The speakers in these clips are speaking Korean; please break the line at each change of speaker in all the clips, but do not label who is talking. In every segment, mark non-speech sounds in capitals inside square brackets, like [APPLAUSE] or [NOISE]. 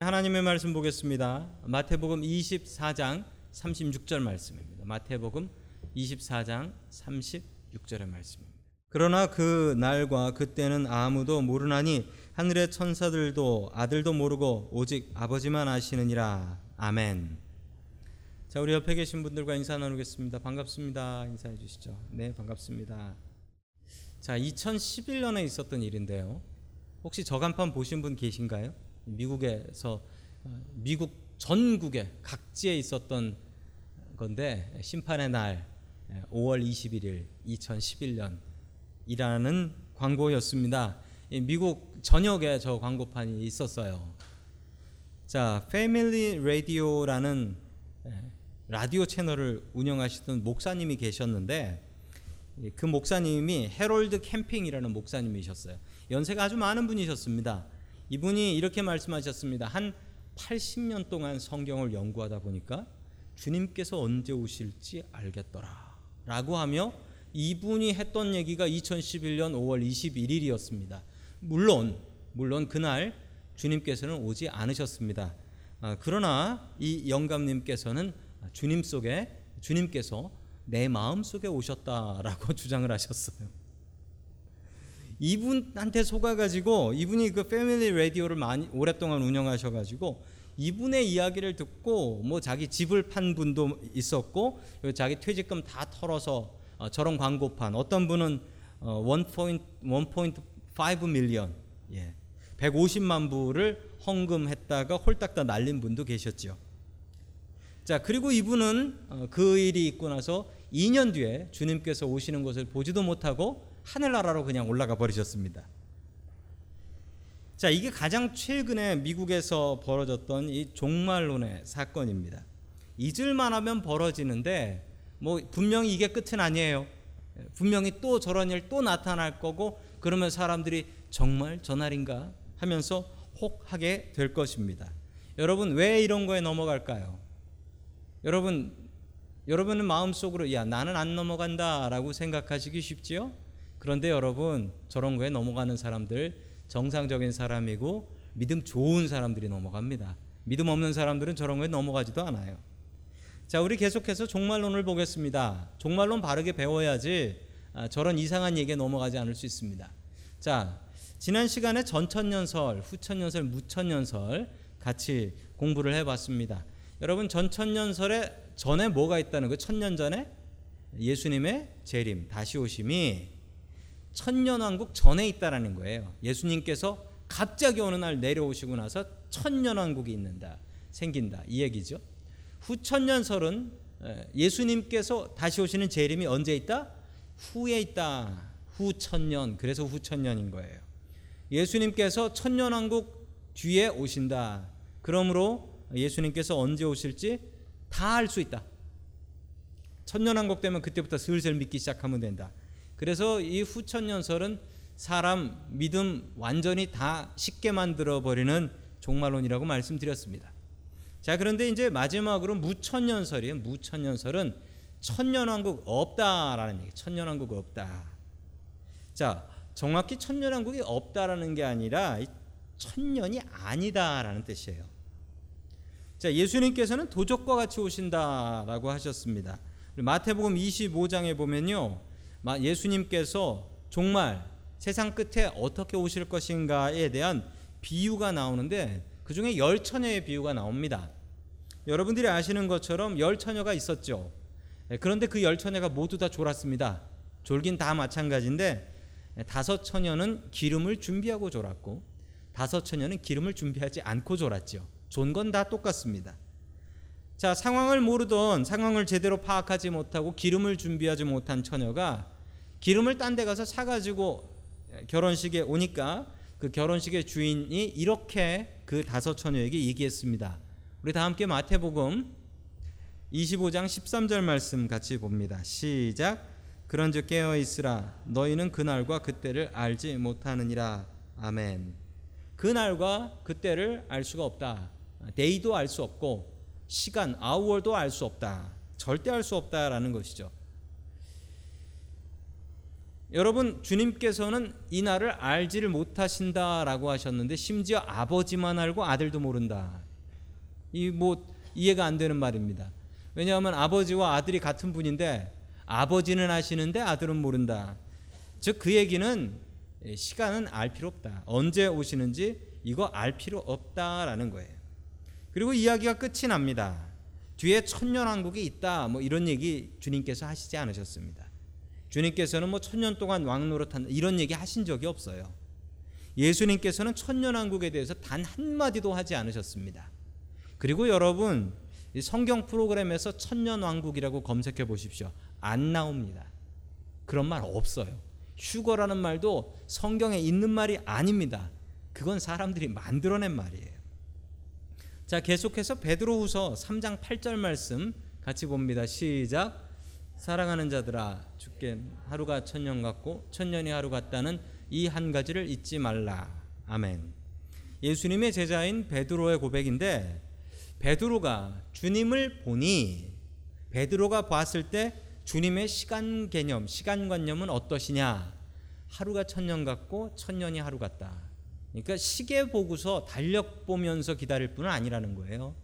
하나님의 말씀 보겠습니다. 마태복음 24장 36절 말씀입니다. 마태복음 24장 36절의 말씀입니다. 그러나 그 날과 그때는 아무도 모르나니 하늘의 천사들도 아들도 모르고 오직 아버지만 아시느니라. 아멘. 자, 우리 옆에 계신 분들과 인사 나누겠습니다. 반갑습니다. 인사해 주시죠. 네, 반갑습니다. 자, 2011년에 있었던 일인데요. 혹시 저간판 보신 분 계신가요? 미국에서 어, 미국 전국에 각지에 있었던 건데 심판의 날 5월 21일 2011년이라는 광고였습니다. 미국 전역에 저 광고판이 있었어요. 자, 패밀리 라디오라는 라디오 채널을 운영하시던 목사님이 계셨는데 그 목사님이 해롤드 캠핑이라는 목사님이셨어요. 연세가 아주 많은 분이셨습니다. 이분이 이렇게 말씀하셨습니다. 한 80년 동안 성경을 연구하다 보니까 주님께서 언제 오실지 알겠더라. 라고 하며 이분이 했던 얘기가 2011년 5월 21일이었습니다. 물론, 물론 그날 주님께서는 오지 않으셨습니다. 아, 그러나 이 영감님께서는 주님 속에, 주님께서 내 마음 속에 오셨다라고 [LAUGHS] 주장을 하셨어요. 이분한테 속아가지고 이분이 그 패밀리 라디오를 많이 오랫동안 운영하셔가지고 이분의 이야기를 듣고 뭐 자기 집을 판 분도 있었고 자기 퇴직금 다 털어서 어, 저런 광고판 어떤 분은 어, 1.5 밀리언 예. 150만 부를 헌금했다가 홀딱 다 날린 분도 계셨죠. 자 그리고 이분은 어, 그 일이 있고 나서 2년 뒤에 주님께서 오시는 것을 보지도 못하고 하늘나라로 그냥 올라가 버리셨습니다. 자, 이게 가장 최근에 미국에서 벌어졌던 이 종말론의 사건입니다. 잊을만 하면 벌어지는데 뭐 분명히 이게 끝은 아니에요. 분명히 또 저런 일 또 나타날 거고 그러면 사람들이 정말 저날인가 하면서 혹하게 될 것입니다. 여러분 왜 이런 거에 넘어갈까요? 여러분 여러분은 마음속으로 야 나는 안 넘어간다라고 생각하시기 쉽지요? 그런데 여러분 저런 거에 넘어가는 사람들 정상적인 사람이고 믿음 좋은 사람들이 넘어갑니다. 믿음 없는 사람들은 저런 거에 넘어가지도 않아요. 자, 우리 계속해서 종말론을 보겠습니다. 종말론 바르게 배워야지 아, 저런 이상한 얘기에 넘어가지 않을 수 있습니다. 자, 지난 시간에 전천년설, 후천년설, 무천년설 같이 공부를 해봤습니다. 여러분 전천년설에 전에 뭐가 있다는 거? 천년 전에 예수님의 재림, 다시 오심이 천년왕국 전에 있다라는 거예요. 예수님께서 갑자기 어느 날 내려오시고 나서 천년왕국이 있는다, 생긴다 이 얘기죠. 후천년설은 예수님께서 다시 오시는 재림이 언제 있다? 후에 있다. 후천년. 그래서 후천년인 거예요. 예수님께서 천년왕국 뒤에 오신다. 그러므로 예수님께서 언제 오실지 다 알 수 있다. 천년왕국 되면 그때부터 슬슬 믿기 시작하면 된다. 그래서 이 후천년설은 사람 믿음 완전히 다 쉽게 만들어 버리는 종말론이라고 말씀드렸습니다. 자, 그런데 이제 마지막으로 무천년설이에요. 무천년설은 천년왕국 없다라는 얘기. 천년왕국 없다. 자, 정확히 천년왕국이 없다라는 게 아니라 천년이 아니다라는 뜻이에요. 자, 예수님께서는 도적과 같이 오신다라고 하셨습니다. 마태복음 25장에 보면요. 예수님께서 정말 세상 끝에 어떻게 오실 것인가에 대한 비유가 나오는데 그 중에 열 처녀의 비유가 나옵니다. 여러분들이 아시는 것처럼 열 처녀가 있었죠. 예, 그런데 그 열 처녀가 모두 다 졸았습니다. 졸긴 다 마찬가지인데 예, 다섯 처녀는 기름을 준비하고 졸았고 다섯 처녀는 기름을 준비하지 않고 졸았죠. 존 건 다 똑같습니다. 자, 상황을 모르던 상황을 제대로 파악하지 못하고 기름을 준비하지 못한 처녀가 기름을 딴 데 가서 사 가지고 결혼식에 오니까 그 결혼식의 주인이 이렇게 그 다섯 처녀에게 얘기했습니다. 우리 다 함께 마태복음 25장 13절 말씀 같이 봅니다. 시작. 그런즉 깨어 있으라 너희는 그날과 그때를 알지 못하느니라. 아멘. 그날과 그때를 알 수가 없다. 데이도 알 수 없고 시간, 아우어도 알 수 없다. 절대 알 수 없다라는 것이죠. 여러분 주님께서는 이 날을 알지를 못하신다라고 하셨는데 심지어 아버지만 알고 아들도 모른다. 이 뭐 이해가 안 되는 말입니다. 왜냐하면 아버지와 아들이 같은 분인데 아버지는 아시는데 아들은 모른다. 즉 그 얘기는 시간은 알 필요 없다. 언제 오시는지 이거 알 필요 없다라는 거예요. 그리고 이야기가 끝이 납니다. 뒤에 천년 왕국이 있다. 뭐 이런 얘기 주님께서 하시지 않으셨습니다. 주님께서는 뭐 천년 동안 왕 노릇한 이런 얘기 하신 적이 없어요. 예수님께서는 천년 왕국에 대해서 단 한마디도 하지 않으셨습니다. 그리고 여러분 성경 프로그램에서 천년 왕국이라고 검색해 보십시오. 안 나옵니다. 그런 말 없어요. 휴거라는 말도 성경에 있는 말이 아닙니다. 그건 사람들이 만들어낸 말이에요. 자, 계속해서 베드로후서 3장 8절 말씀 같이 봅니다. 시작. 사랑하는 자들아 주께 하루가 천년 같고 천년이 하루 같다는 이 한 가지를 잊지 말라. 아멘. 예수님의 제자인 베드로의 고백인데 베드로가 주님을 보니 베드로가 봤을 때 주님의 시간 개념, 시간 관념은 어떠시냐? 하루가 천년 같고 천년이 하루 같다. 그러니까 시계 보고서 달력 보면서 기다릴 분은 아니라는 거예요.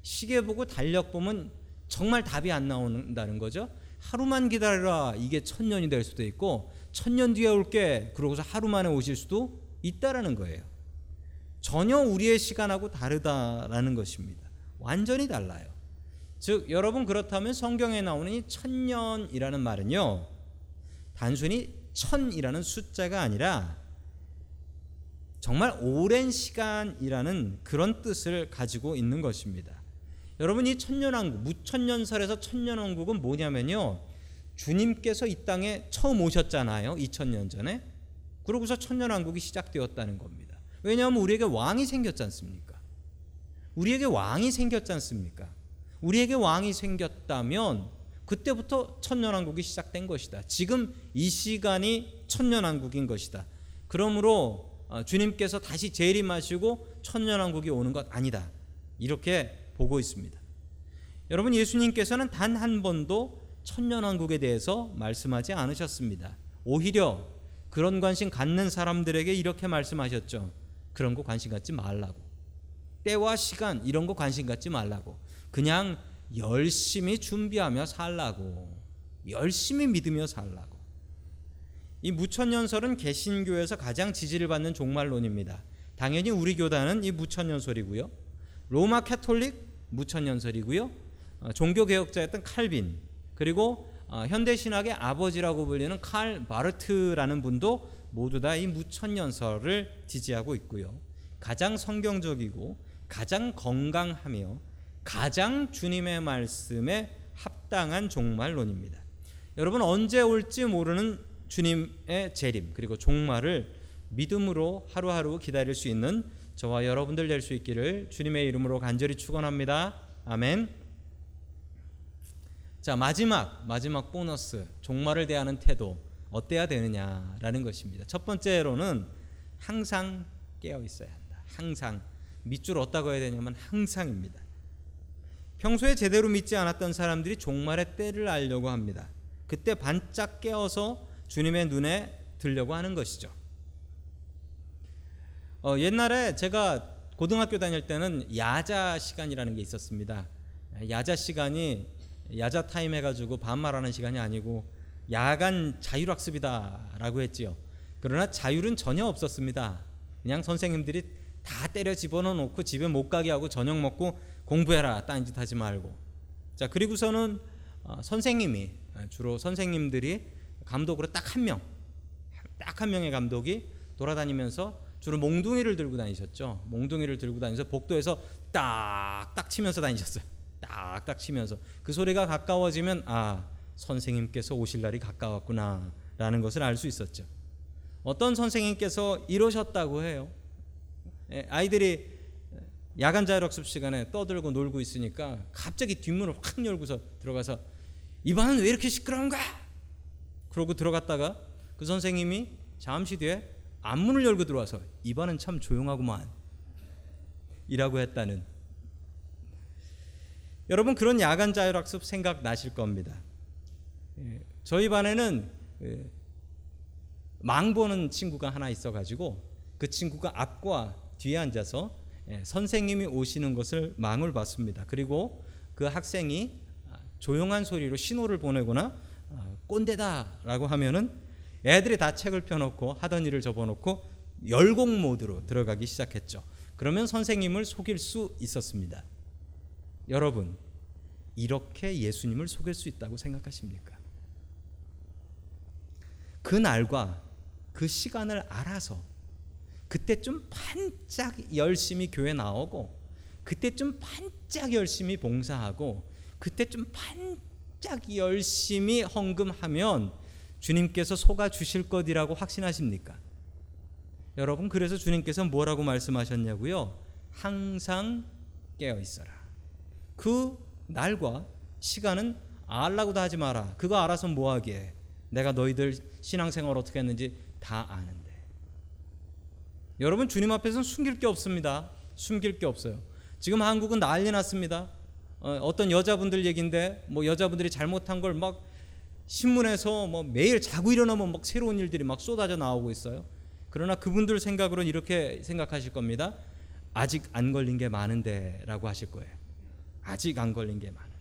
시계 보고 달력 보면 정말 답이 안 나온다는 거죠. 하루만 기다려라. 이게 천년이 될 수도 있고 천년 뒤에 올게. 그러고서 하루 만에 오실 수도 있다라는 거예요. 전혀 우리의 시간하고 다르다라는 것입니다. 완전히 달라요. 즉 여러분 그렇다면 성경에 나오는 이 천년이라는 말은요. 단순히 천이라는 숫자가 아니라 정말 오랜 시간이라는 그런 뜻을 가지고 있는 것입니다. 여러분 이 천년왕국 무천년설에서 천년왕국은 뭐냐면요. 주님께서 이 땅에 처음 오셨잖아요. 2000년 전에. 그러고서 천년왕국이 시작되었다는 겁니다. 왜냐하면 우리에게 왕이 생겼지 않습니까? 우리에게 왕이 생겼지 않습니까? 우리에게 왕이 생겼다면 그때부터 천년왕국이 시작된 것이다. 지금 이 시간이 천년왕국인 것이다. 그러므로 어, 주님께서 다시 재림하시고 천년왕국이 오는 것 아니다. 이렇게 보고 있습니다. 여러분 예수님께서는 단 한 번도 천년왕국에 대해서 말씀하지 않으셨습니다. 오히려 그런 관심 갖는 사람들에게 이렇게 말씀하셨죠. 그런 거 관심 갖지 말라고. 때와 시간 이런 거 관심 갖지 말라고. 그냥 열심히 준비하며 살라고. 열심히 믿으며 살라고. 이 무천년설은 개신교에서 가장 지지를 받는 종말론입니다. 당연히 우리 교단은 이 무천년설이고요. 로마 캐톨릭 무천년설이고요. 어, 종교 개혁자였던 칼빈 그리고 어, 현대 신학의 아버지라고 불리는 칼 바르트라는 분도 모두 다 이 무천년설을 지지하고 있고요. 가장 성경적이고 가장 건강하며 가장 주님의 말씀에 합당한 종말론입니다. 여러분 언제 올지 모르는 주님의 재림 그리고 종말을 믿음으로 하루하루 기다릴 수 있는 저와 여러분들 될 수 있기를 주님의 이름으로 간절히 축원합니다. 아멘. 자 마지막 마지막 보너스 종말을 대하는 태도 어때야 되느냐라는 것입니다. 첫 번째로는 항상 깨어 있어야 한다. 항상 밑줄 어디다고 해야 되냐면 항상입니다. 평소에 제대로 믿지 않았던 사람들이 종말의 때를 알려고 합니다. 그때 반짝 깨어서 주님의 눈에 들려고 하는 것이죠. 어, 옛날에 제가 고등학교 다닐 때는 야자 시간이라는 게 있었습니다. 야자 시간이 야자 타임 해가지고 반말하는 시간이 아니고 야간 자율학습이다라고 했지요. 그러나 자율은 전혀 없었습니다. 그냥 선생님들이 다 때려 집어넣어 놓고 집에 못 가게 하고 저녁 먹고 공부해라 딴짓 하지 말고 자 그리고서는 어, 선생님이 주로 선생님들이 감독으로 딱 한 명, 딱 한 명의 감독이 돌아다니면서 주로 몽둥이를 들고 다니셨죠. 몽둥이를 들고 다니면서 복도에서 딱딱 치면서 다니셨어요. 딱딱 치면서 그 소리가 가까워지면 아 선생님께서 오실 날이 가까웠구나라는 것을 알 수 있었죠. 어떤 선생님께서 이러셨다고 해요. 예, 아이들이 야간 자율학습 시간에 떠들고 놀고 있으니까 갑자기 뒷문을 확 열고서 들어가서 이 반은 왜 이렇게 시끄러운가? 그러고 들어갔다가 그 선생님이 잠시 뒤에 앞문을 열고 들어와서 이반은 참 조용하구만 이라고 했다는 여러분 그런 야간 자율학습 생각 나실 겁니다. 예, 저희 반에는 예, 망 보는 친구가 하나 있어가지고 그 친구가 앞과 뒤에 앉아서 예, 선생님이 오시는 것을 망을 봤습니다. 그리고 그 학생이 조용한 소리로 신호를 보내거나 아, 꼰대다라고 하면은 애들이 다 책을 펴놓고 하던 일을 접어놓고 열공 모드로 들어가기 시작했죠. 그러면 선생님을 속일 수 있었습니다. 여러분, 이렇게 예수님을 속일 수 있다고 생각하십니까? 그 날과 그 시간을 알아서 그때 좀 반짝 열심히 교회 나오고 그때 좀 반짝 열심히 봉사하고 그때 좀 반짝 열심히 헌금하면 주님께서 속아 주실 것이라고 확신하십니까? 여러분 그래서 주님께서 뭐라고 말씀하셨냐고요? 항상 깨어 있어라. 그 날과 시간은 알라고도 하지 마라. 그거 알아서 뭐 하게? 내가 너희들 신앙생활 어떻게 했는지 다 아는데. 여러분 주님 앞에서는 숨길 게 없습니다. 숨길 게 없어요. 지금 한국은 난리 났습니다. 어, 떤 여자분들 얘긴데 뭐 여자분들이 잘못한 걸막 신문에서 뭐 매일 자고 일어나면 막 새로운 일들이 막 쏟아져 나오고 있어요. 그러나 그분들 생각으로는 이렇게 생각하실 겁니다. 아직 안 걸린 게 많은데라고 하실 거예요. 아직 안 걸린 게 많은데.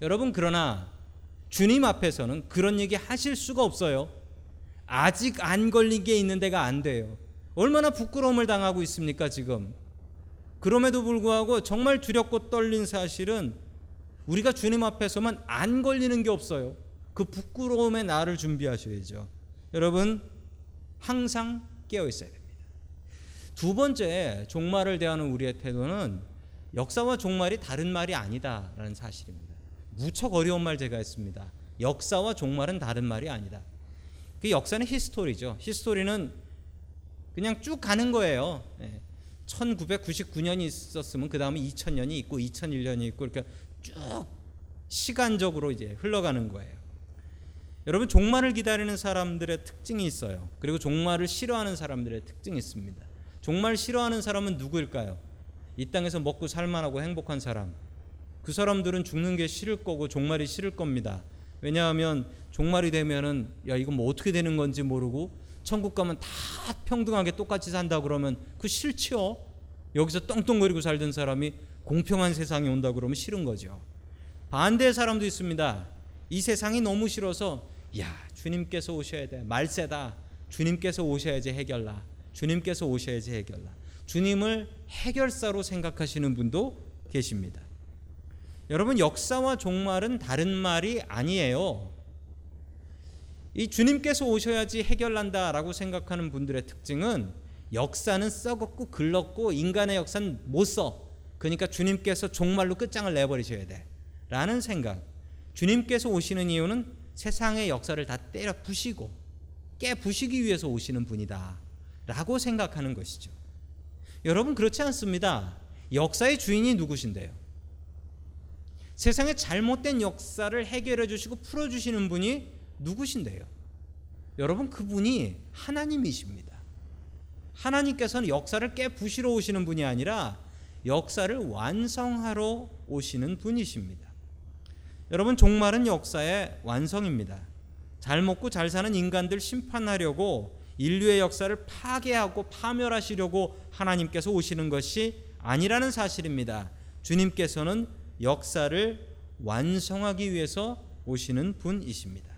여러분 그러나 주님 앞에서는 그런 얘기 하실 수가 없어요. 아직 안 걸린 게 있는 데가 안 돼요. 얼마나 부끄러움을 당하고 있습니까, 지금? 그럼에도 불구하고 정말 두렵고 떨린 사실은 우리가 주님 앞에서만 안 걸리는 게 없어요. 그 부끄러움의 날을 준비하셔야죠. 여러분, 항상 깨어 있어야 됩니다. 두 번째, 종말을 대하는 우리의 태도는 역사와 종말이 다른 말이 아니다라는 사실입니다. 무척 어려운 말 제가 했습니다. 역사와 종말은 다른 말이 아니다. 그 역사는 히스토리죠. 히스토리는 그냥 쭉 가는 거예요. 1999년이 있었으면 그 다음에 2000년이 있고 2001년이 있고 이렇게 쭉 시간적으로 이제 흘러가는 거예요. 여러분 종말을 기다리는 사람들의 특징이 있어요. 그리고 종말을 싫어하는 사람들의 특징이 있습니다. 종말 싫어하는 사람은 누구일까요? 이 땅에서 먹고 살만하고 행복한 사람. 그 사람들은 죽는 게 싫을 거고 종말이 싫을 겁니다. 왜냐하면 종말이 되면은 야 이거 뭐 어떻게 되는 건지 모르고 천국 가면 다 평등하게 똑같이 산다 그러면 그 싫죠. 여기서 떵떵거리고 살던 사람이 공평한 세상이 온다 그러면 싫은 거죠. 반대의 사람도 있습니다. 이 세상이 너무 싫어서 야 주님께서 오셔야 돼 말세다. 주님께서 오셔야지 해결나. 주님께서 오셔야지 해결나. 주님을 해결사로 생각하시는 분도 계십니다. 여러분 역사와 종말은 다른 말이 아니에요. 이 주님께서 오셔야지 해결난다라고 생각하는 분들의 특징은 역사는 썩었고 글렀고 인간의 역사는 못 써. 그러니까 주님께서 종말로 끝장을 내버리셔야 돼. 라는 생각. 주님께서 오시는 이유는 세상의 역사를 다 때려 부시고 깨 부시기 위해서 오시는 분이다. 라고 생각하는 것이죠. 여러분 그렇지 않습니다. 역사의 주인이 누구신데요? 세상의 잘못된 역사를 해결해 주시고 풀어 주시는 분이 누구신데요? 여러분 그분이 하나님이십니다. 하나님께서는 역사를 깨 부시러 오시는 분이 아니라 역사를 완성하러 오시는 분이십니다. 여러분 종말은 역사의 완성입니다. 잘 먹고 잘 사는 인간들 심판하려고 인류의 역사를 파괴하고 파멸하시려고 하나님께서 오시는 것이 아니라는 사실입니다. 주님께서는 역사를 완성하기 위해서 오시는 분이십니다.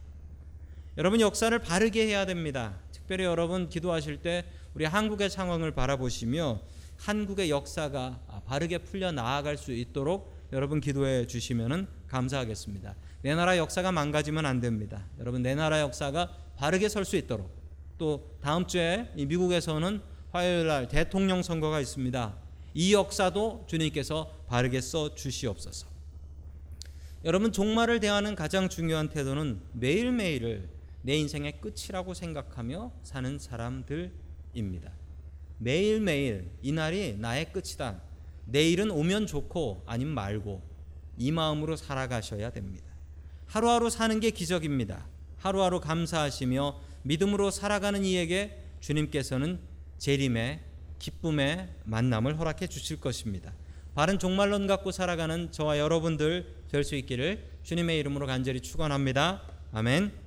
여러분 역사를 바르게 해야 됩니다. 특별히 여러분 기도하실 때 우리 한국의 상황을 바라보시며 한국의 역사가 바르게 풀려 나아갈 수 있도록 여러분 기도해 주시면은 감사하겠습니다. 내 나라 역사가 망가지면 안 됩니다. 여러분 내 나라 역사가 바르게 설 수 있도록 또 다음 주에 미국에서는 화요일 날 대통령 선거가 있습니다. 이 역사도 주님께서 바르게 써 주시옵소서. 여러분 종말을 대하는 가장 중요한 태도는 매일매일을 내 인생의 끝이라고 생각하며 사는 사람들입니다. 매일매일 이 날이 나의 끝이다. 내일은 오면 좋고 아님 말고 이 마음으로 살아가셔야 됩니다. 하루하루 사는 게 기적입니다. 하루하루 감사하시며 믿음으로 살아가는 이에게 주님께서는 재림의 기쁨의 만남을 허락해 주실 것입니다. 바른 종말론 갖고 살아가는 저와 여러분들 될 수 있기를 주님의 이름으로 간절히 축원합니다. 아멘.